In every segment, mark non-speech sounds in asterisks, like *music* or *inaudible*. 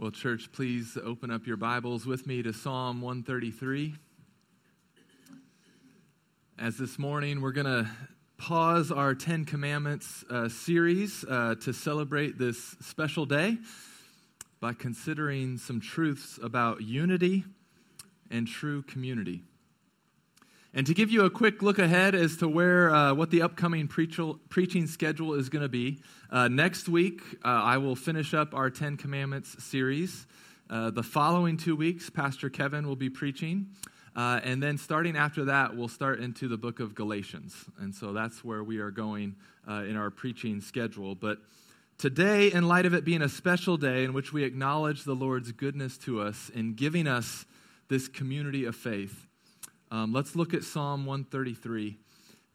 Well, church, please open up your Bibles with me to Psalm 133. As this morning we're going to pause our Ten Commandments uh, series uh, to celebrate this special day by considering some truths about unity and true community. And to give you a quick look ahead as to where uh, what the upcoming preaching schedule is going to be, uh, next week uh, I will finish up our Ten Commandments series. Uh, the following two weeks, Pastor Kevin will be preaching. Uh, and then starting after that, we'll start into the book of Galatians. And so that's where we are going uh, in our preaching schedule. But today, in light of it being a special day in which we acknowledge the Lord's goodness to us in giving us this community of faith, um, let's look at Psalm 133.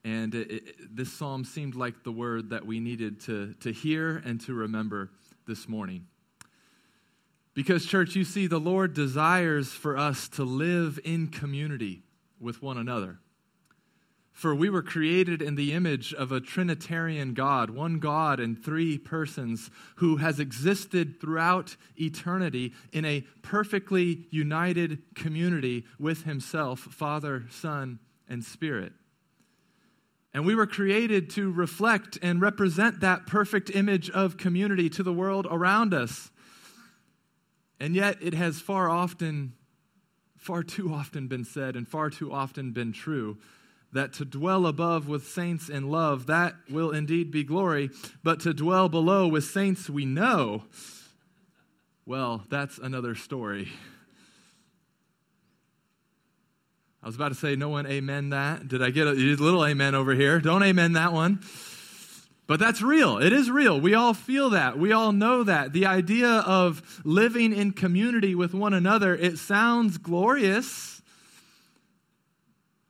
And it, it, this psalm seemed like the word that we needed to, to hear and to remember this morning. Because, church, you see, the Lord desires for us to live in community with one another. For we were created in the image of a Trinitarian God, one God in three persons, who has existed throughout eternity in a perfectly united community with Himself, Father, Son, and Spirit. And we were created to reflect and represent that perfect image of community to the world around us. And yet, it has far often, far too often been said and far too often been true that to dwell above with saints in love, that will indeed be glory, but to dwell below with saints we know, well, that's another story. I was about to say, no one amen that. Did I get a, little amen over here? Don't amen that one. But that's real. It is real. We all feel that. We all know that. The idea of living in community with one another, it sounds glorious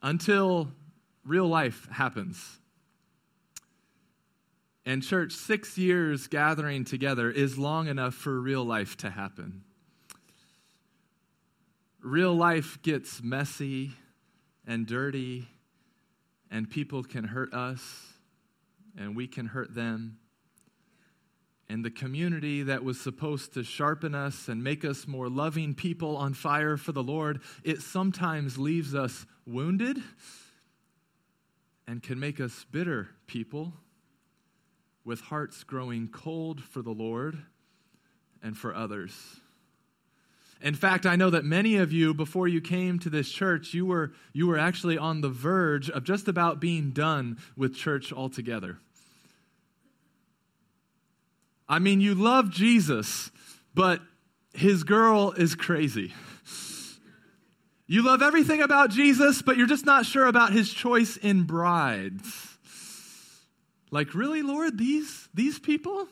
until real life happens. And, church, six years gathering together is long enough for real life to happen. Real life gets messy and dirty, and people can hurt us, and we can hurt them. And the community that was supposed to sharpen us and make us more loving people on fire for the Lord, it sometimes leaves us wounded and can make us bitter people with hearts growing cold for the Lord and for others. In fact, I know that many of you, before you came to this church, you were, you were actually on the verge of just about being done with church altogether. I mean, you love Jesus, but his girl is crazy. You love everything about Jesus, but you're just not sure about his choice in brides. Like, really, Lord, these, these people?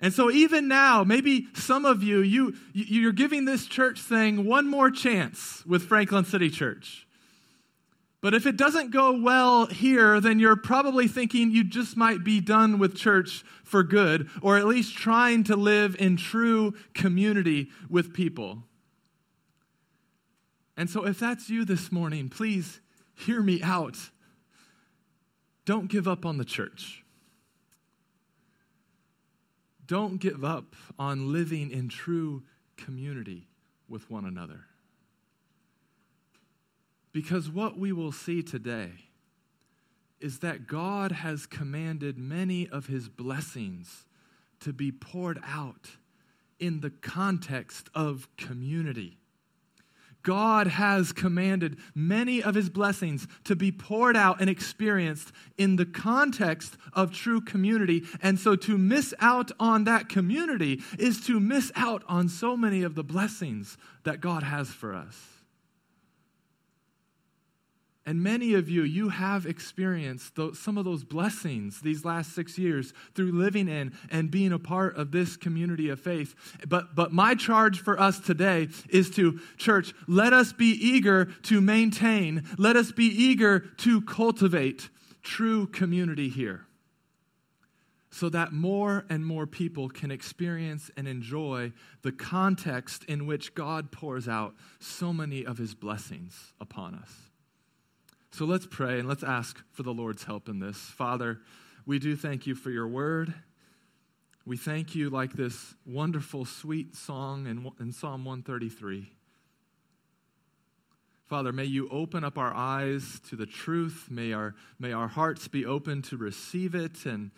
And so, even now, maybe some of you, you, you're giving this church thing one more chance with Franklin City Church. But if it doesn't go well here, then you're probably thinking you just might be done with church for good, or at least trying to live in true community with people. And so, if that's you this morning, please hear me out. Don't give up on the church. Don't give up on living in true community with one another. Because what we will see today is that God has commanded many of his blessings to be poured out in the context of community. God has commanded many of his blessings to be poured out and experienced in the context of true community. And so to miss out on that community is to miss out on so many of the blessings that God has for us. And many of you, you have experienced some of those blessings these last six years through living in and being a part of this community of faith. But, but my charge for us today is to, church, let us be eager to maintain, let us be eager to cultivate true community here so that more and more people can experience and enjoy the context in which God pours out so many of his blessings upon us. So let's pray and let's ask for the Lord's help in this. Father, we do thank you for your word. We thank you like this wonderful, sweet song in, in Psalm 133. Father, may you open up our eyes to the truth. May our, may our hearts be open to receive it. And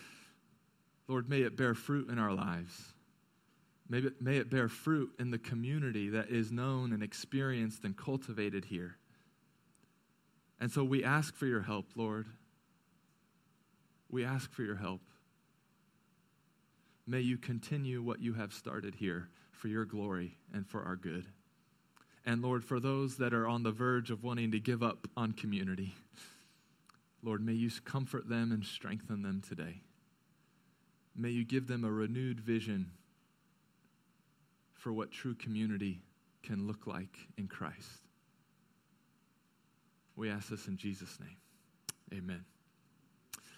Lord, may it bear fruit in our lives. May may it bear fruit in the community that is known and experienced and cultivated here. And so we ask for your help, Lord. We ask for your help. May you continue what you have started here for your glory and for our good. And Lord, for those that are on the verge of wanting to give up on community, Lord, may you comfort them and strengthen them today. May you give them a renewed vision for what true community can look like in Christ. We ask this in Jesus' name. Amen.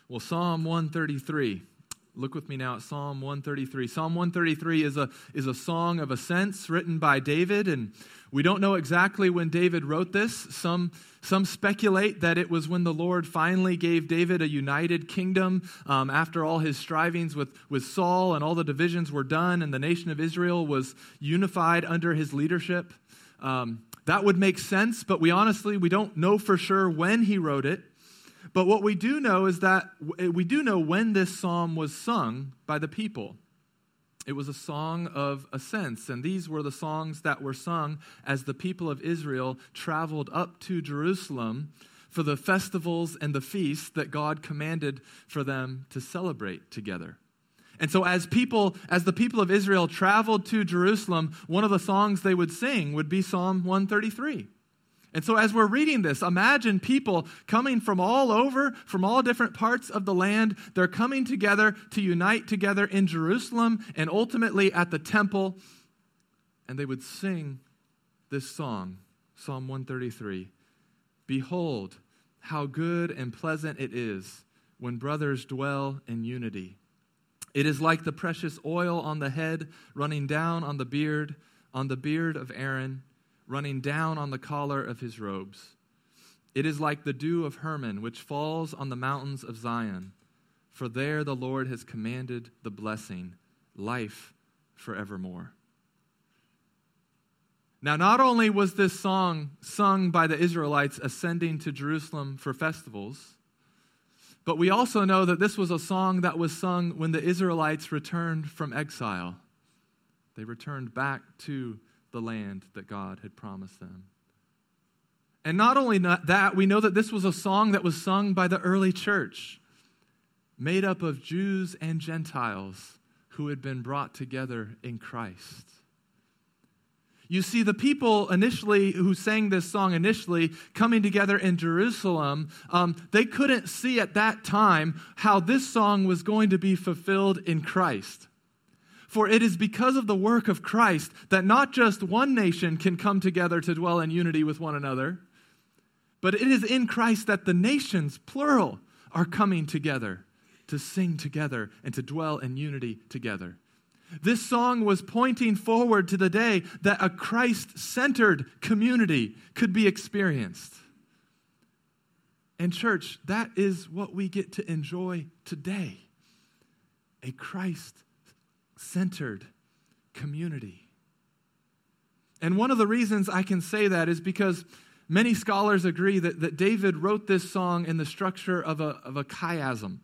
Well, Psalm 133. Look with me now at Psalm 133. Psalm 133 is a, is a song of ascents written by David, and we don't know exactly when David wrote this. Some, some speculate that it was when the Lord finally gave David a united kingdom um, after all his strivings with, with Saul and all the divisions were done, and the nation of Israel was unified under his leadership. Um, that would make sense, but we honestly we don't know for sure when he wrote it. But what we do know is that we do know when this psalm was sung by the people. It was a song of ascents, and these were the songs that were sung as the people of Israel traveled up to Jerusalem for the festivals and the feasts that God commanded for them to celebrate together. And so as people as the people of Israel traveled to Jerusalem, one of the songs they would sing would be Psalm 133. And so, as we're reading this, imagine people coming from all over, from all different parts of the land. They're coming together to unite together in Jerusalem and ultimately at the temple. And they would sing this song, Psalm 133 Behold, how good and pleasant it is when brothers dwell in unity. It is like the precious oil on the head running down on the beard, on the beard of Aaron running down on the collar of his robes. It is like the dew of Hermon, which falls on the mountains of Zion. For there the Lord has commanded the blessing, life forevermore. Now, not only was this song sung by the Israelites ascending to Jerusalem for festivals, but we also know that this was a song that was sung when the Israelites returned from exile. They returned back to the land that God had promised them. And not only that, we know that this was a song that was sung by the early church, made up of Jews and Gentiles who had been brought together in Christ. You see, the people initially who sang this song initially coming together in Jerusalem, um, they couldn't see at that time how this song was going to be fulfilled in Christ. For it is because of the work of Christ that not just one nation can come together to dwell in unity with one another, but it is in Christ that the nations, plural, are coming together to sing together and to dwell in unity together. This song was pointing forward to the day that a Christ centered community could be experienced. And, church, that is what we get to enjoy today a Christ centered community. And one of the reasons I can say that is because many scholars agree that, that David wrote this song in the structure of a, of a chiasm.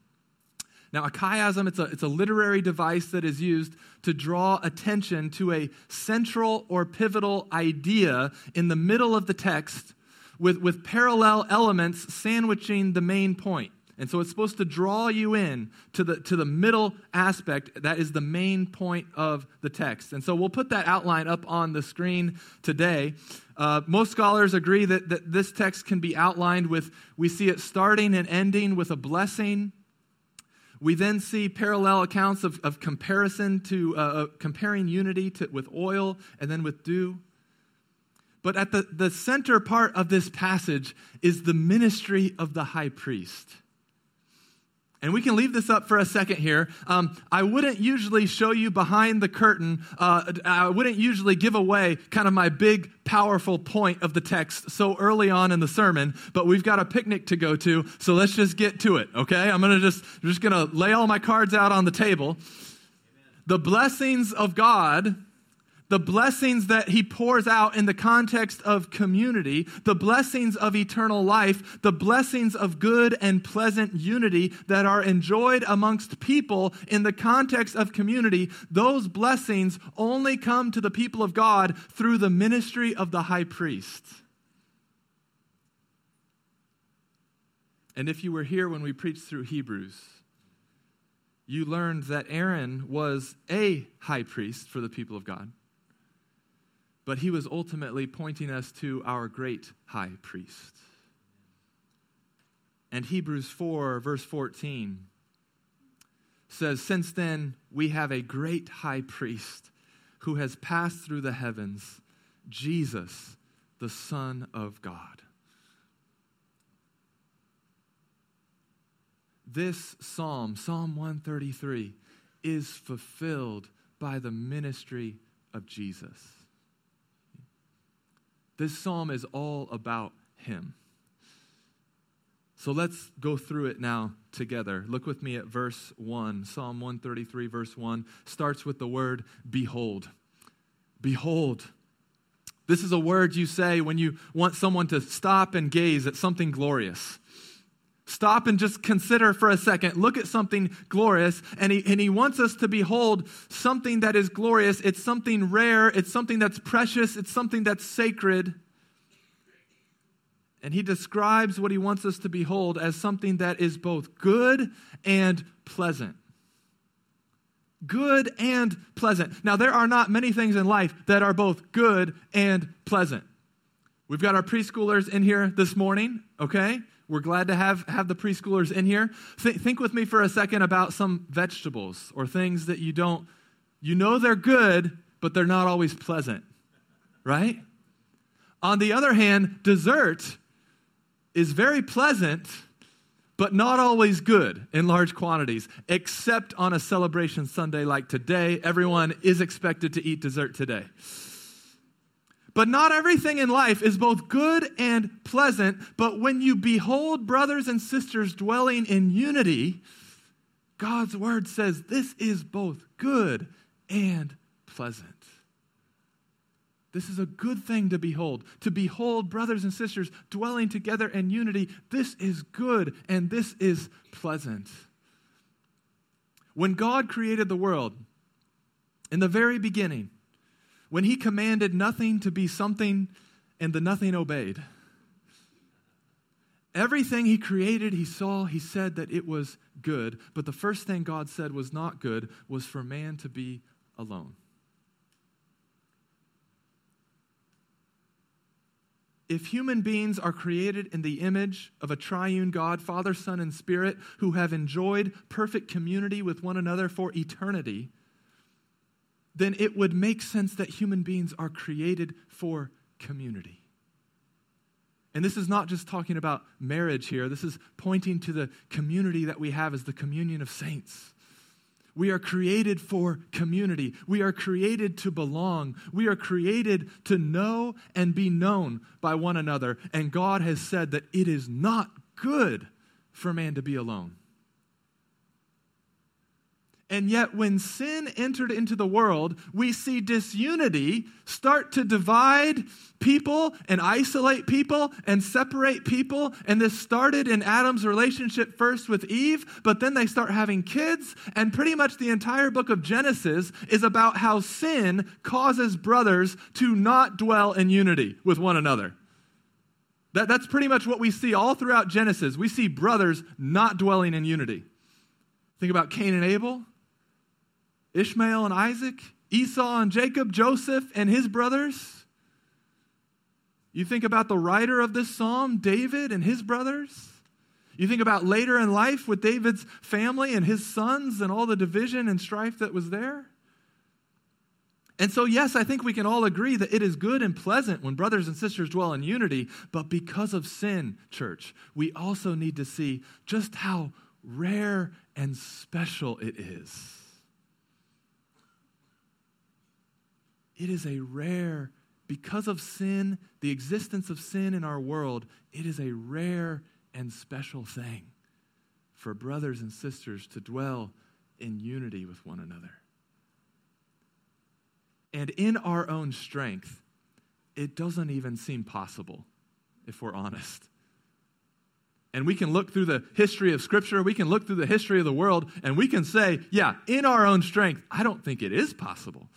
Now, a chiasm, it's a, it's a literary device that is used to draw attention to a central or pivotal idea in the middle of the text with, with parallel elements sandwiching the main point. And so it's supposed to draw you in to the, to the middle aspect. That is the main point of the text. And so we'll put that outline up on the screen today. Uh, most scholars agree that, that this text can be outlined with, we see it starting and ending with a blessing. We then see parallel accounts of, of comparison to uh, uh comparing unity to, with oil and then with dew. But at the, the center part of this passage is the ministry of the high priest. And we can leave this up for a second here. Um, I wouldn't usually show you behind the curtain, uh, I wouldn't usually give away kind of my big, powerful point of the text so early on in the sermon, but we've got a picnic to go to, so let's just get to it, okay? I'm gonna just, I'm just gonna lay all my cards out on the table. The blessings of God the blessings that he pours out in the context of community, the blessings of eternal life, the blessings of good and pleasant unity that are enjoyed amongst people in the context of community, those blessings only come to the people of God through the ministry of the high priest. And if you were here when we preached through Hebrews, you learned that Aaron was a high priest for the people of God but he was ultimately pointing us to our great high priest. And Hebrews 4, verse 14 says, Since then we have a great high priest who has passed through the heavens, Jesus, the Son of God. This psalm, Psalm 133, is fulfilled by the ministry of Jesus. This psalm is all about him. So let's go through it now together. Look with me at verse 1. Psalm 133, verse 1 starts with the word behold. Behold. This is a word you say when you want someone to stop and gaze at something glorious. Stop and just consider for a second. Look at something glorious. And he, and he wants us to behold something that is glorious. It's something rare. It's something that's precious. It's something that's sacred. And he describes what he wants us to behold as something that is both good and pleasant. Good and pleasant. Now, there are not many things in life that are both good and pleasant. We've got our preschoolers in here this morning, okay? We're glad to have, have the preschoolers in here. Th- think with me for a second about some vegetables or things that you don't, you know they're good, but they're not always pleasant, right? On the other hand, dessert is very pleasant, but not always good in large quantities, except on a celebration Sunday like today. Everyone is expected to eat dessert today. But not everything in life is both good and pleasant. But when you behold brothers and sisters dwelling in unity, God's word says this is both good and pleasant. This is a good thing to behold. To behold brothers and sisters dwelling together in unity. This is good and this is pleasant. When God created the world, in the very beginning, when he commanded nothing to be something and the nothing obeyed. Everything he created, he saw, he said that it was good. But the first thing God said was not good was for man to be alone. If human beings are created in the image of a triune God, Father, Son, and Spirit, who have enjoyed perfect community with one another for eternity, then it would make sense that human beings are created for community. And this is not just talking about marriage here, this is pointing to the community that we have as the communion of saints. We are created for community. We are created to belong. We are created to know and be known by one another. And God has said that it is not good for man to be alone. And yet, when sin entered into the world, we see disunity start to divide people and isolate people and separate people. And this started in Adam's relationship first with Eve, but then they start having kids. And pretty much the entire book of Genesis is about how sin causes brothers to not dwell in unity with one another. That, that's pretty much what we see all throughout Genesis. We see brothers not dwelling in unity. Think about Cain and Abel. Ishmael and Isaac, Esau and Jacob, Joseph and his brothers. You think about the writer of this psalm, David and his brothers. You think about later in life with David's family and his sons and all the division and strife that was there. And so, yes, I think we can all agree that it is good and pleasant when brothers and sisters dwell in unity, but because of sin, church, we also need to see just how rare and special it is It is a rare, because of sin, the existence of sin in our world, it is a rare and special thing for brothers and sisters to dwell in unity with one another. And in our own strength, it doesn't even seem possible, if we're honest. And we can look through the history of Scripture, we can look through the history of the world, and we can say, yeah, in our own strength, I don't think it is possible.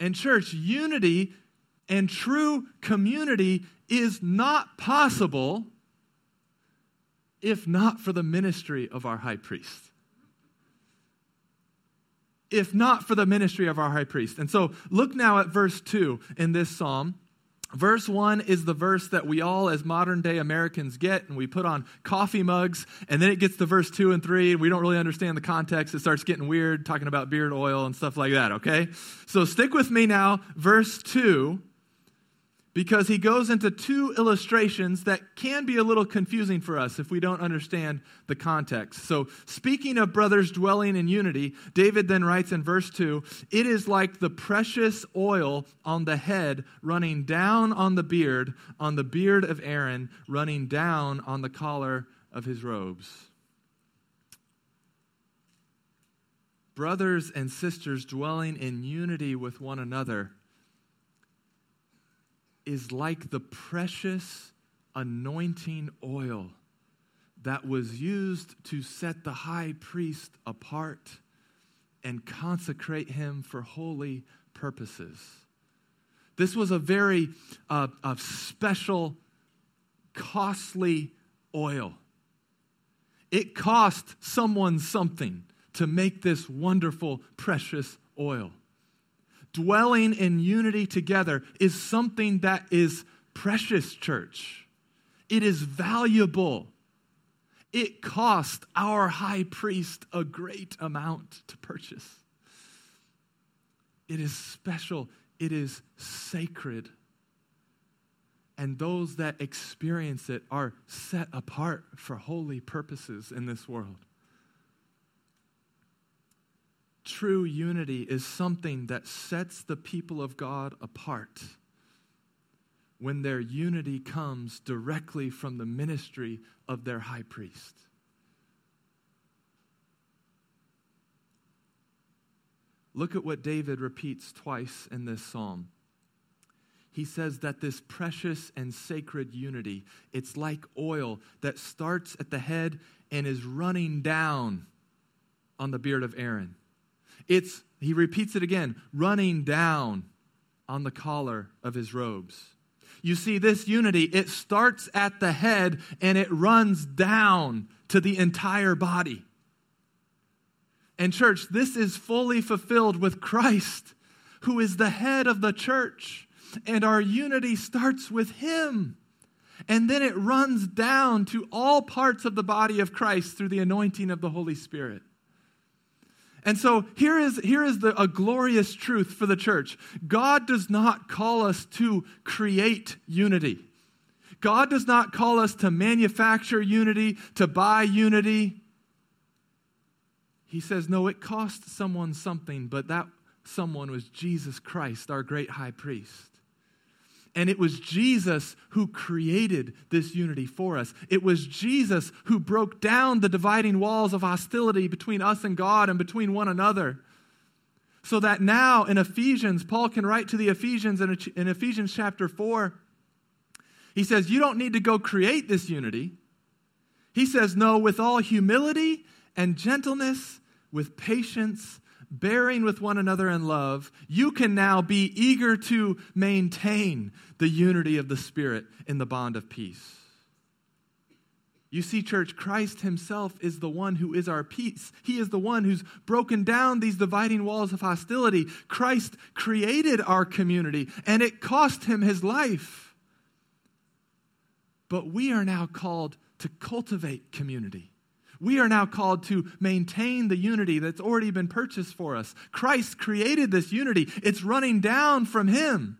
And, church, unity and true community is not possible if not for the ministry of our high priest if not for the ministry of our high priest. And so look now at verse 2 in this psalm. Verse 1 is the verse that we all, as modern day Americans, get, and we put on coffee mugs. And then it gets to verse 2 and 3, and we don't really understand the context. It starts getting weird, talking about beard oil and stuff like that, okay? So stick with me now. Verse 2 because he goes into two illustrations that can be a little confusing for us if we don't understand the context. So, speaking of brothers dwelling in unity, David then writes in verse 2 It is like the precious oil on the head running down on the beard, on the beard of Aaron, running down on the collar of his robes. Brothers and sisters dwelling in unity with one another is like the precious anointing oil that was used to set the high priest apart and consecrate him for holy purposes. This was a very uh, a special, costly oil. It cost someone something to make this wonderful, precious oil dwelling in unity together is something that is precious, church. It is valuable. It cost our high priest a great amount to purchase. It is special, it is sacred. And those that experience it are set apart for holy purposes in this world. True unity is something that sets the people of God apart when their unity comes directly from the ministry of their high priest. Look at what David repeats twice in this psalm. He says that this precious and sacred unity, it's like oil that starts at the head and is running down on the beard of Aaron. It's, he repeats it again, running down on the collar of his robes. You see, this unity, it starts at the head and it runs down to the entire body. And, church, this is fully fulfilled with Christ, who is the head of the church. And our unity starts with Him. And then it runs down to all parts of the body of Christ through the anointing of the Holy Spirit. And so here is, here is the, a glorious truth for the church God does not call us to create unity. God does not call us to manufacture unity, to buy unity. He says, no, it cost someone something, but that someone was Jesus Christ, our great high priest. And it was Jesus who created this unity for us. It was Jesus who broke down the dividing walls of hostility between us and God and between one another. So that now in Ephesians, Paul can write to the Ephesians in, Ephesians chapter 4. He says, You don't need to go create this unity. He says, No, with all humility and gentleness, with patience bearing with one another in love, you can now be eager to maintain the unity of the Spirit in the bond of peace. You see, church, Christ Himself is the one who is our peace. He is the one who's broken down these dividing walls of hostility. Christ created our community, and it cost Him His life. But we are now called to cultivate community. We are now called to maintain the unity that's already been purchased for us. Christ created this unity, it's running down from Him.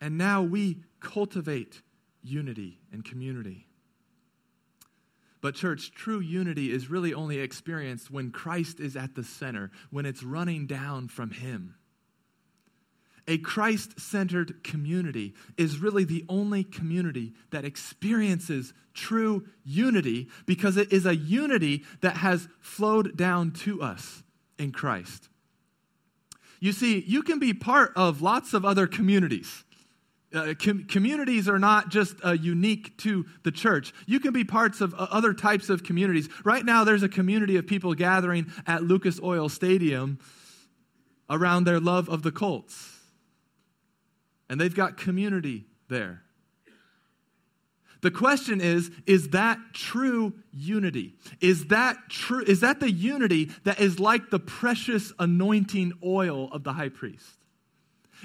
And now we cultivate unity and community. But, church, true unity is really only experienced when Christ is at the center, when it's running down from Him. A Christ centered community is really the only community that experiences true unity because it is a unity that has flowed down to us in Christ. You see, you can be part of lots of other communities. Uh, com- communities are not just uh, unique to the church. You can be parts of uh, other types of communities. Right now, there's a community of people gathering at Lucas Oil Stadium around their love of the Colts and they've got community there. The question is is that true unity? Is that true is that the unity that is like the precious anointing oil of the high priest?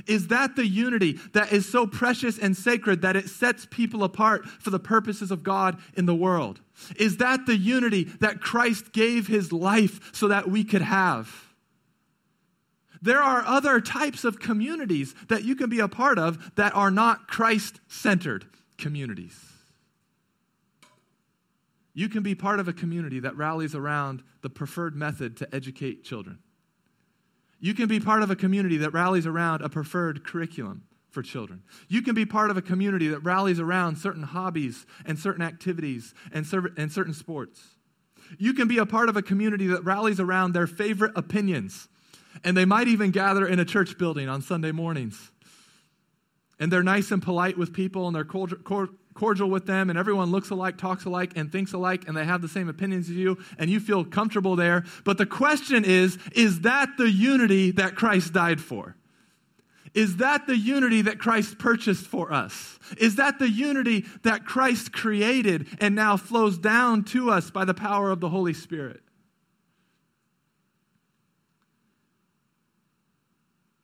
Is that the unity that is so precious and sacred that it sets people apart for the purposes of God in the world? Is that the unity that Christ gave his life so that we could have? There are other types of communities that you can be a part of that are not Christ centered communities. You can be part of a community that rallies around the preferred method to educate children. You can be part of a community that rallies around a preferred curriculum for children. You can be part of a community that rallies around certain hobbies and certain activities and, and certain sports. You can be a part of a community that rallies around their favorite opinions and they might even gather in a church building on Sunday mornings. And they're nice and polite with people, and they're cordial with them, and everyone looks alike, talks alike, and thinks alike, and they have the same opinions as you, and you feel comfortable there. But the question is is that the unity that Christ died for? Is that the unity that Christ purchased for us? Is that the unity that Christ created and now flows down to us by the power of the Holy Spirit?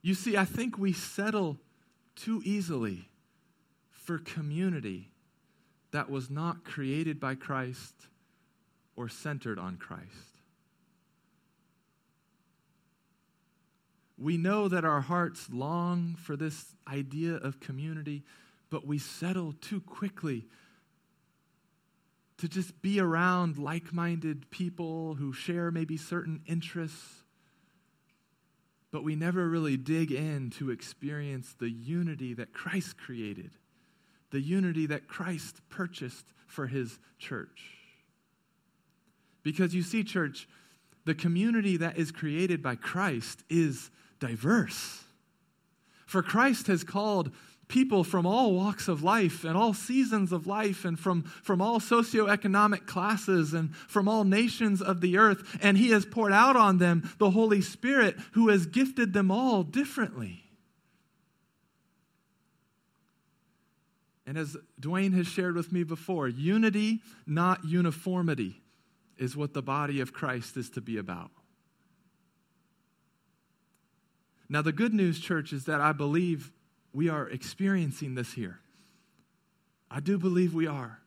You see, I think we settle too easily for community that was not created by Christ or centered on Christ. We know that our hearts long for this idea of community, but we settle too quickly to just be around like minded people who share maybe certain interests but we never really dig in to experience the unity that Christ created, the unity that Christ purchased for his church. Because you see, church, the community that is created by Christ is diverse. For Christ has called people from all walks of life and all seasons of life and from, from all socioeconomic classes and from all nations of the earth. And he has poured out on them the Holy Spirit who has gifted them all differently. And as Dwayne has shared with me before, unity, not uniformity, is what the body of Christ is to be about. Now, the good news, church, is that I believe we are experiencing this here. I do believe we are.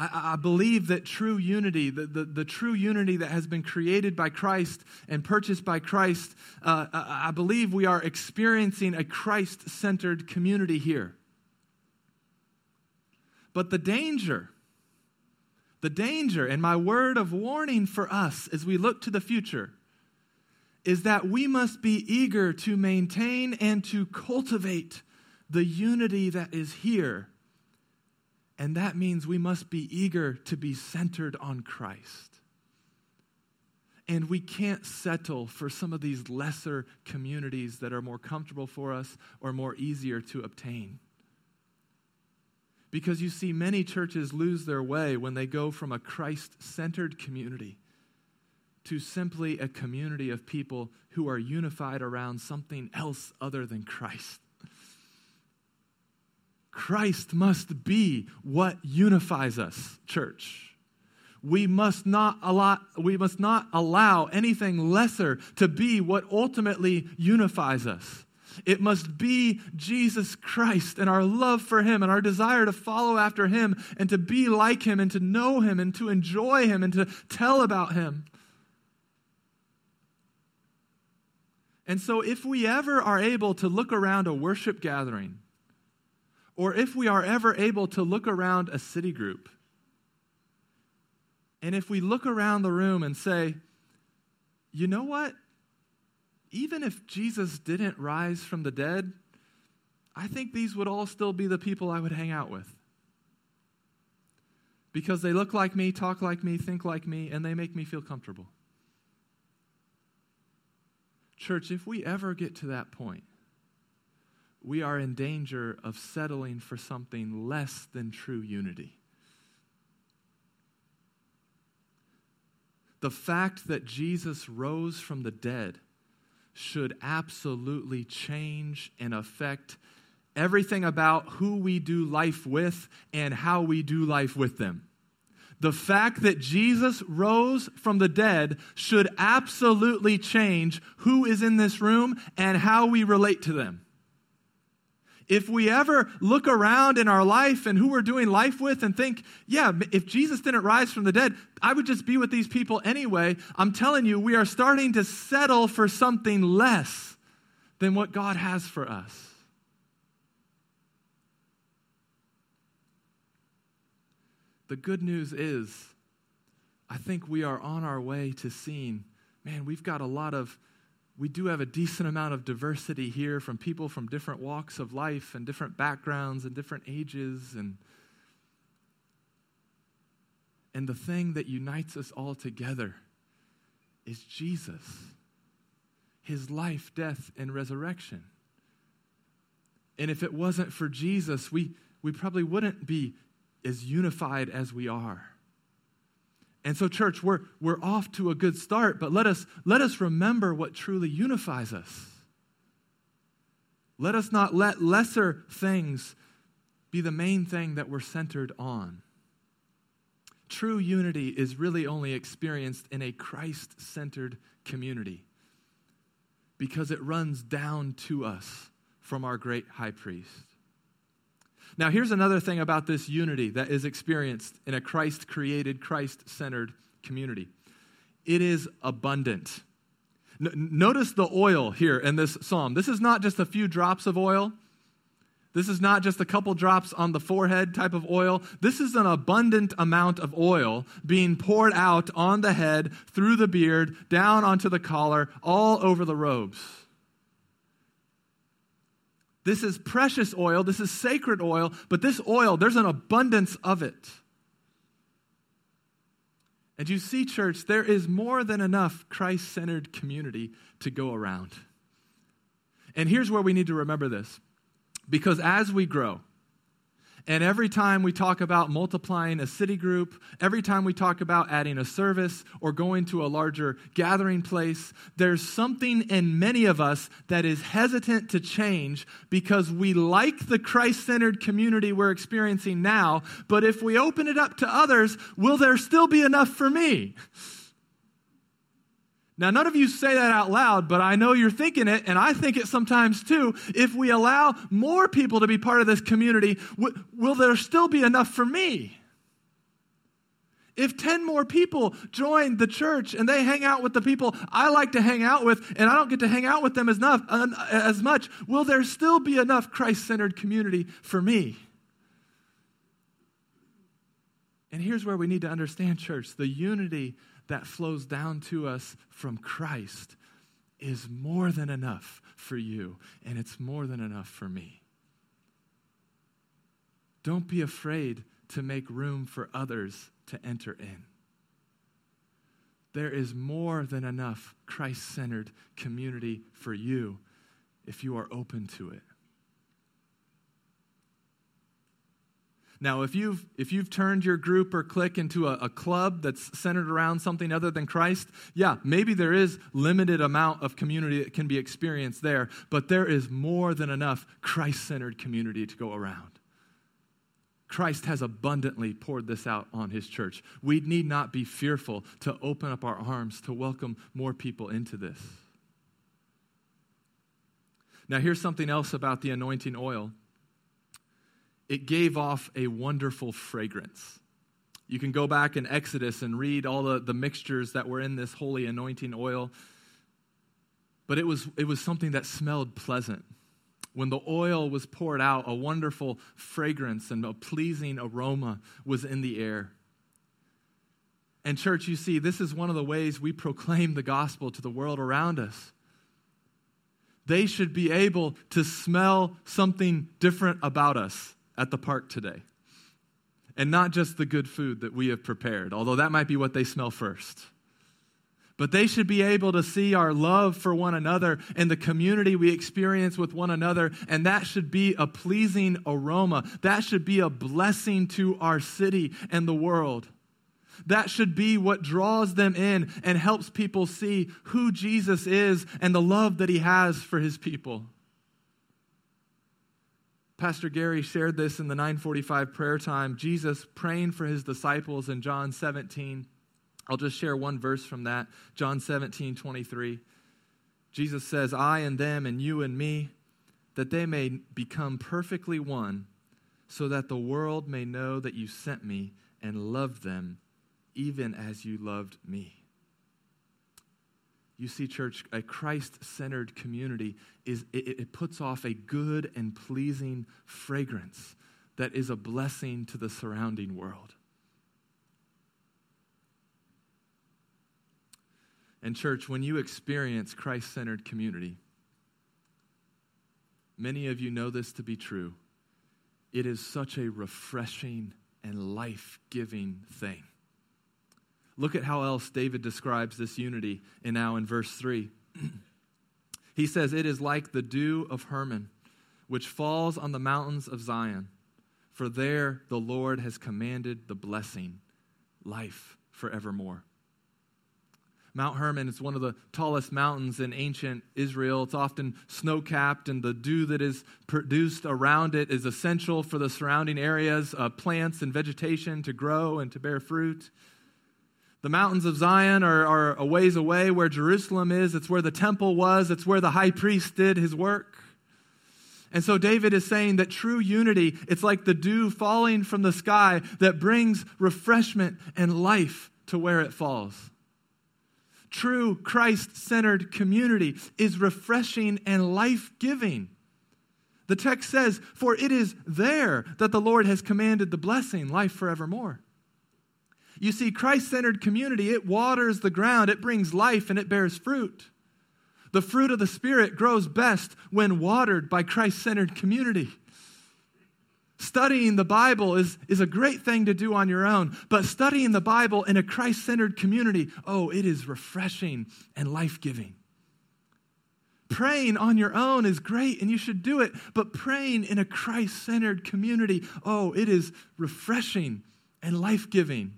I, believe that true unity, the, the, the, true unity that has been created by Christ and purchased by Christ, uh, I, I believe we are experiencing a Christ centered community here. But the danger, the danger, and my word of warning for us as we look to the future is that we must be eager to maintain and to cultivate the unity that is here. And that means we must be eager to be centered on Christ. And we can't settle for some of these lesser communities that are more comfortable for us or more easier to obtain. Because you see, many churches lose their way when they go from a Christ centered community to simply a community of people who are unified around something else other than Christ. Christ must be what unifies us, church. We must not allow, we must not allow anything lesser to be what ultimately unifies us. It must be Jesus Christ and our love for Him and our desire to follow after Him and to be like Him and to know Him and to enjoy Him and to tell about Him. And so, if we ever are able to look around a worship gathering, or if we are ever able to look around a city group, and if we look around the room and say, you know what? even if Jesus didn't rise from the dead, I think these would all still be the people I would hang out with. Because they look like me, talk like me, think like me, and they make me feel comfortable. Church, if we ever get to that point, we are in danger of settling for something less than true unity. The fact that Jesus rose from the dead should absolutely change and affect everything about who we do life with and how we do life with them. The fact that Jesus rose from the dead should absolutely change who is in this room and how we relate to them. If we ever look around in our life and who we're doing life with and think, yeah, if Jesus didn't rise from the dead, I would just be with these people anyway, I'm telling you, we are starting to settle for something less than what God has for us. The good news is, I think we are on our way to seeing, man, we've got a lot of we do have a decent amount of diversity here from people from different walks of life and different backgrounds and different ages and and the thing that unites us all together is Jesus. His life, death and resurrection. And if it wasn't for Jesus, we we probably wouldn't be as unified as we are. And so, church, we're, we're off to a good start, but let us, let us remember what truly unifies us. Let us not let lesser things be the main thing that we're centered on. True unity is really only experienced in a Christ centered community because it runs down to us from our great high priest. Now, here's another thing about this unity that is experienced in a Christ created, Christ centered community it is abundant. N- notice the oil here in this psalm. This is not just a few drops of oil. This is not just a couple drops on the forehead type of oil. This is an abundant amount of oil being poured out on the head, through the beard, down onto the collar, all over the robes. This is precious oil, this is sacred oil, but this oil, there's an abundance of it. And you see, church, there is more than enough Christ centered community to go around. And here's where we need to remember this because as we grow, and every time we talk about multiplying a city group, every time we talk about adding a service or going to a larger gathering place, there's something in many of us that is hesitant to change because we like the Christ centered community we're experiencing now. But if we open it up to others, will there still be enough for me? Now, none of you say that out loud, but I know you're thinking it, and I think it sometimes too. If we allow more people to be part of this community, w- will there still be enough for me? If 10 more people join the church and they hang out with the people I like to hang out with, and I don't get to hang out with them as, enough, uh, as much, will there still be enough Christ centered community for me? And here's where we need to understand, church the unity that flows down to us from Christ is more than enough for you, and it's more than enough for me. Don't be afraid to make room for others to enter in. There is more than enough Christ centered community for you if you are open to it. Now, if you've, if you've turned your group or clique into a, a, club that's centered around something other than Christ, yeah, maybe there is limited amount of community that can be experienced there, but there is more than enough Christ-centered community to go around. Christ has abundantly poured this out on his church. We need not be fearful to open up our arms to welcome more people into this. Now, here's something else about the anointing oil it gave off a wonderful fragrance. You can go back in Exodus and read all the, the mixtures that were in this holy anointing oil. But it was, it was something that smelled pleasant. When the oil was poured out, a wonderful fragrance and a pleasing aroma was in the air. And, church, you see, this is one of the ways we proclaim the gospel to the world around us they should be able to smell something different about us at the park today. And not just the good food that we have prepared, although that might be what they smell first. But they should be able to see our love for one another and the community we experience with one another, and that should be a pleasing aroma. That should be a blessing to our city and the world. That should be what draws them in and helps people see who Jesus is and the love that he has for his people. Pastor Gary shared this in the 945 prayer time. Jesus praying for his disciples in John 17. I'll just share one verse from that. John 17, 23. Jesus says, I and them and you and me, that they may become perfectly one, so that the world may know that you sent me and loved them even as you loved me. You see, church, a Christ centered community is it, it, puts off a good and pleasing fragrance that is a blessing to the surrounding world. And, church, when you experience Christ centered community, many of you know this to be true. It is such a refreshing and life giving thing. Look at how else David describes this unity in now in verse 3. *clears throat* he says, It is like the dew of Hermon, which falls on the mountains of Zion. For there the Lord has commanded the blessing, life forevermore. Mount Hermon is one of the tallest mountains in ancient Israel. It's often snow capped, and the dew that is produced around it is essential for the surrounding areas, uh, plants and vegetation to grow and to bear fruit. The mountains of Zion are, are a ways away where Jerusalem is. It's where the temple was, it's where the high priest did his work. And so David is saying that true unity, it's like the dew falling from the sky that brings refreshment and life to where it falls. True Christ centered community is refreshing and life giving. The text says, For it is there that the Lord has commanded the blessing, life forevermore. You see, Christ centered community, it waters the ground, it brings life, and it bears fruit. The fruit of the Spirit grows best when watered by Christ centered community. Studying the Bible is, is a great thing to do on your own, but studying the Bible in a Christ centered community, oh, it is refreshing and life giving. Praying on your own is great and you should do it, but praying in a Christ centered community, oh, it is refreshing and life giving.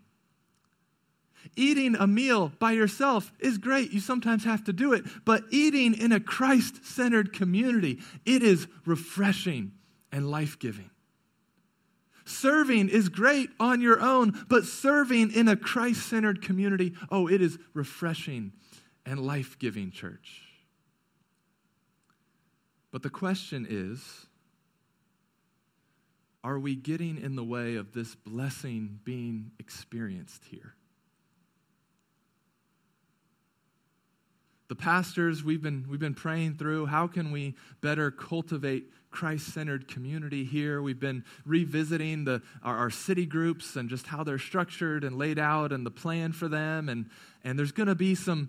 Eating a meal by yourself is great. You sometimes have to do it. But eating in a Christ centered community, it is refreshing and life giving. Serving is great on your own, but serving in a Christ centered community, oh, it is refreshing and life giving, church. But the question is are we getting in the way of this blessing being experienced here? The pastors we've been we've been praying through how can we better cultivate christ-centered community here? We've been revisiting the our, our city groups and just how they're structured and laid out and the plan for them. And and there's going to be some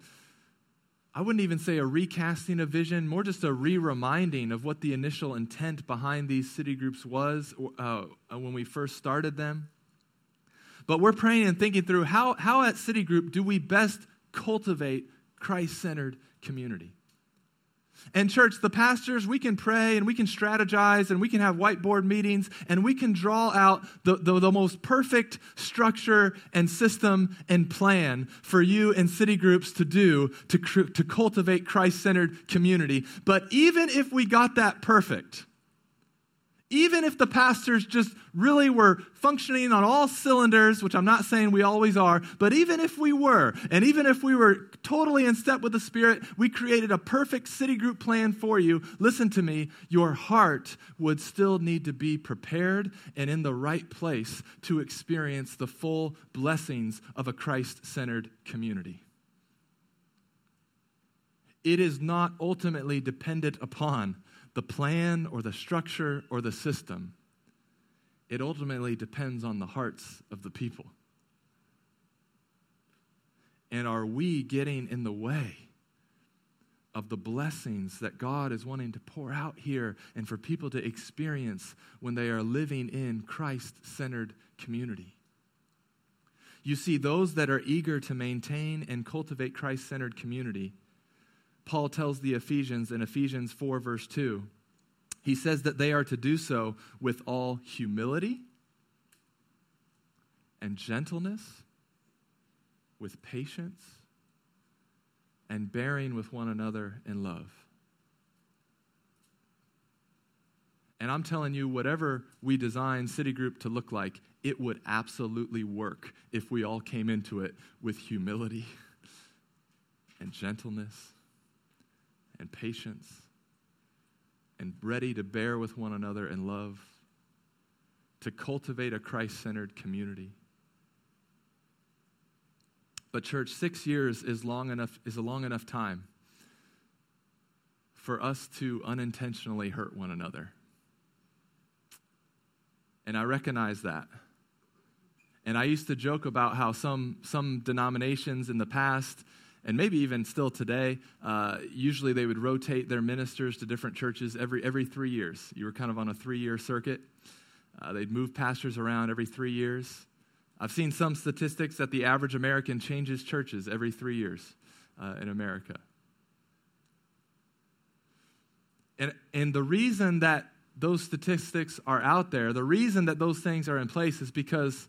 i wouldn't even say a recasting of vision more just a re-reminding of what the initial intent behind these city groups was uh, when we first started them. But we're praying and thinking through how how at city group do we best cultivate Christ centered community. And, church, the pastors, we can pray and we can strategize and we can have whiteboard meetings and we can draw out the, the, the, most perfect structure and system and plan for you and city groups to do to, to cultivate Christ centered community. But even if we got that perfect, even if the pastors just really were functioning on all cylinders, which I'm not saying we always are, but even if we were, and even if we were totally in step with the Spirit, we created a perfect city group plan for you, listen to me, your heart would still need to be prepared and in the right place to experience the full blessings of a Christ centered community. It is not ultimately dependent upon the plan or the structure or the system. It ultimately depends on the hearts of the people. And are we getting in the way of the blessings that God is wanting to pour out here and for people to experience when they are living in Christ centered community. You see, those that are eager to maintain and cultivate Christ centered community, Paul tells the Ephesians in Ephesians 4, verse 2, he says that they are to do so with all humility and gentleness, with patience, and bearing with one another in love. And I'm telling you, whatever we design city group to look like, it would absolutely work if we all came into it with humility *laughs* and gentleness and patience and ready to bear with one another in love, to cultivate a Christ centered community. But, church, six years is, long enough, is a long enough time for us to unintentionally hurt one another. And I recognize that. And I used to joke about how some, some denominations in the past, and maybe even still today, uh, usually they would rotate their ministers to different churches every, every three years. You were kind of on a three year circuit. Uh, they'd move pastors around every three years. I've seen some statistics that the average American changes churches every three years uh, in America. And, and the reason that those statistics are out there, the reason that those things are in place is because,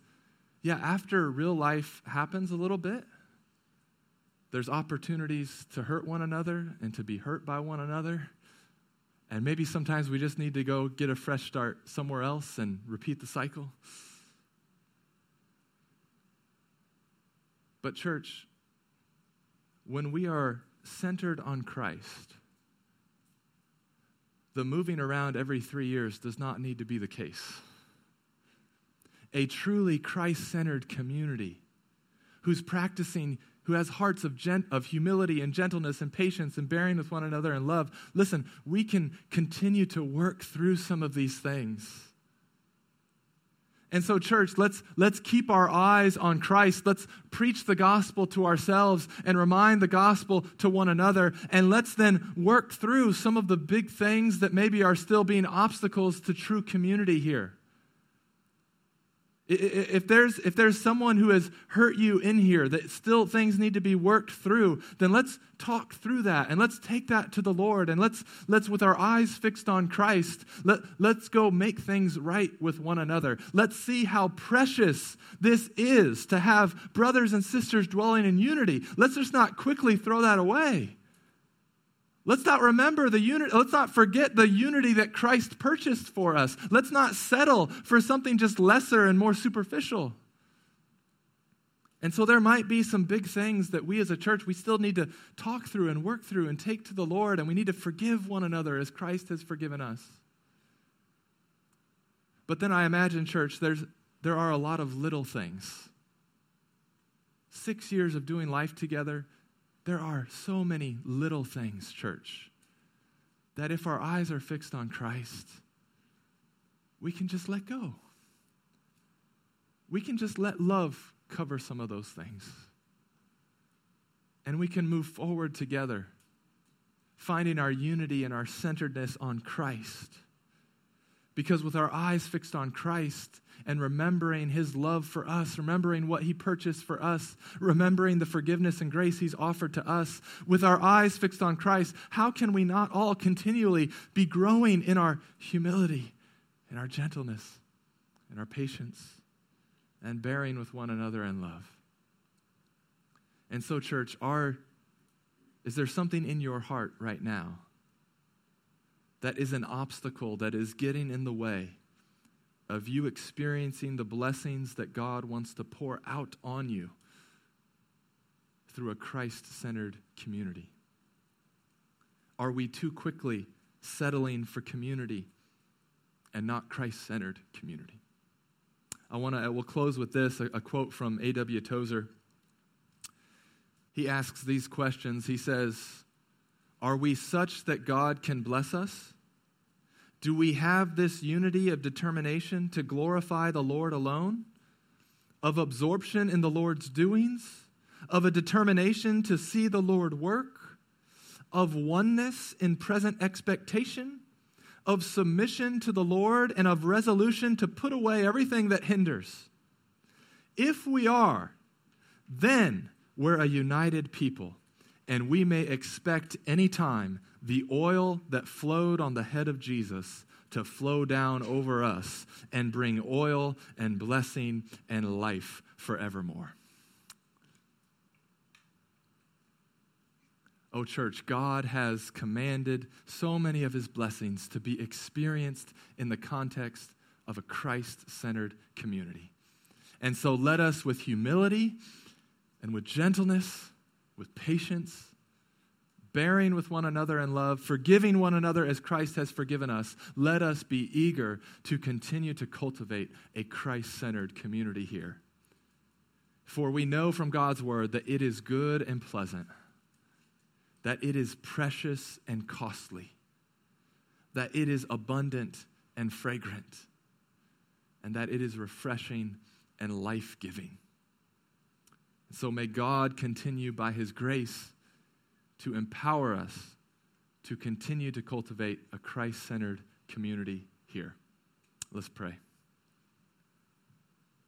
yeah, after real life happens a little bit, there's opportunities to hurt one another and to be hurt by one another. And maybe sometimes we just need to go get a fresh start somewhere else and repeat the cycle. But, church, when we are centered on Christ, the moving around every three years does not need to be the case. A truly Christ centered community who's practicing, who has hearts of, gent- of humility and gentleness and patience and bearing with one another and love. Listen, we can continue to work through some of these things and so, church, let's, let's keep our eyes on Christ. Let's preach the gospel to ourselves and remind the gospel to one another. And let's then work through some of the big things that maybe are still being obstacles to true community here. If there's, if there's someone who has hurt you in here that still things need to be worked through, then let's talk through that and let's take that to the Lord and let's, let's with our eyes fixed on Christ, let, let's go make things right with one another. Let's see how precious this is to have brothers and sisters dwelling in unity. Let's just not quickly throw that away. Let's not remember the unity, let's not forget the unity that Christ purchased for us. Let's not settle for something just lesser and more superficial. And so there might be some big things that we as a church we still need to talk through and work through and take to the Lord and we need to forgive one another as Christ has forgiven us. But then I imagine church there's there are a lot of little things. 6 years of doing life together, there are so many little things, church, that if our eyes are fixed on Christ, we can just let go. We can just let love cover some of those things. And we can move forward together, finding our unity and our centeredness on Christ. Because with our eyes fixed on Christ, and remembering his love for us, remembering what he purchased for us, remembering the forgiveness and grace he's offered to us, with our eyes fixed on Christ, how can we not all continually be growing in our humility, in our gentleness, in our patience, and bearing with one another in love? And so, church, are, is there something in your heart right now that is an obstacle that is getting in the way? of you experiencing the blessings that God wants to pour out on you through a Christ centered community? Are we too quickly settling for community and not Christ centered community? I want to, we'll close with this a, a quote from A.W. Tozer. He asks these questions. He says, Are we such that God can bless us? Do we have this unity of determination to glorify the Lord alone? Of absorption in the Lord's doings? Of a determination to see the Lord work? of oneness in present expectation, of submission to the Lord, and of resolution to put away everything that hinders. If we are, then we're a united people, and we may expect any time the oil that flowed on the head of Jesus to flow down over us and bring oil and blessing and life forevermore. Oh, church, God has commanded so many of his blessings to be experienced in the context of a Christ centered community. And so let us, with humility and with gentleness, with patience, bearing with one another in love, forgiving one another as Christ has forgiven us, let us be eager to continue to cultivate a Christ centered community here. For we know from God's word that it is good and pleasant, that it is precious and costly, that it is abundant and fragrant, and that it is refreshing and life giving. So may God continue by his grace to empower us to continue to cultivate a Christ centered community here. Let's pray.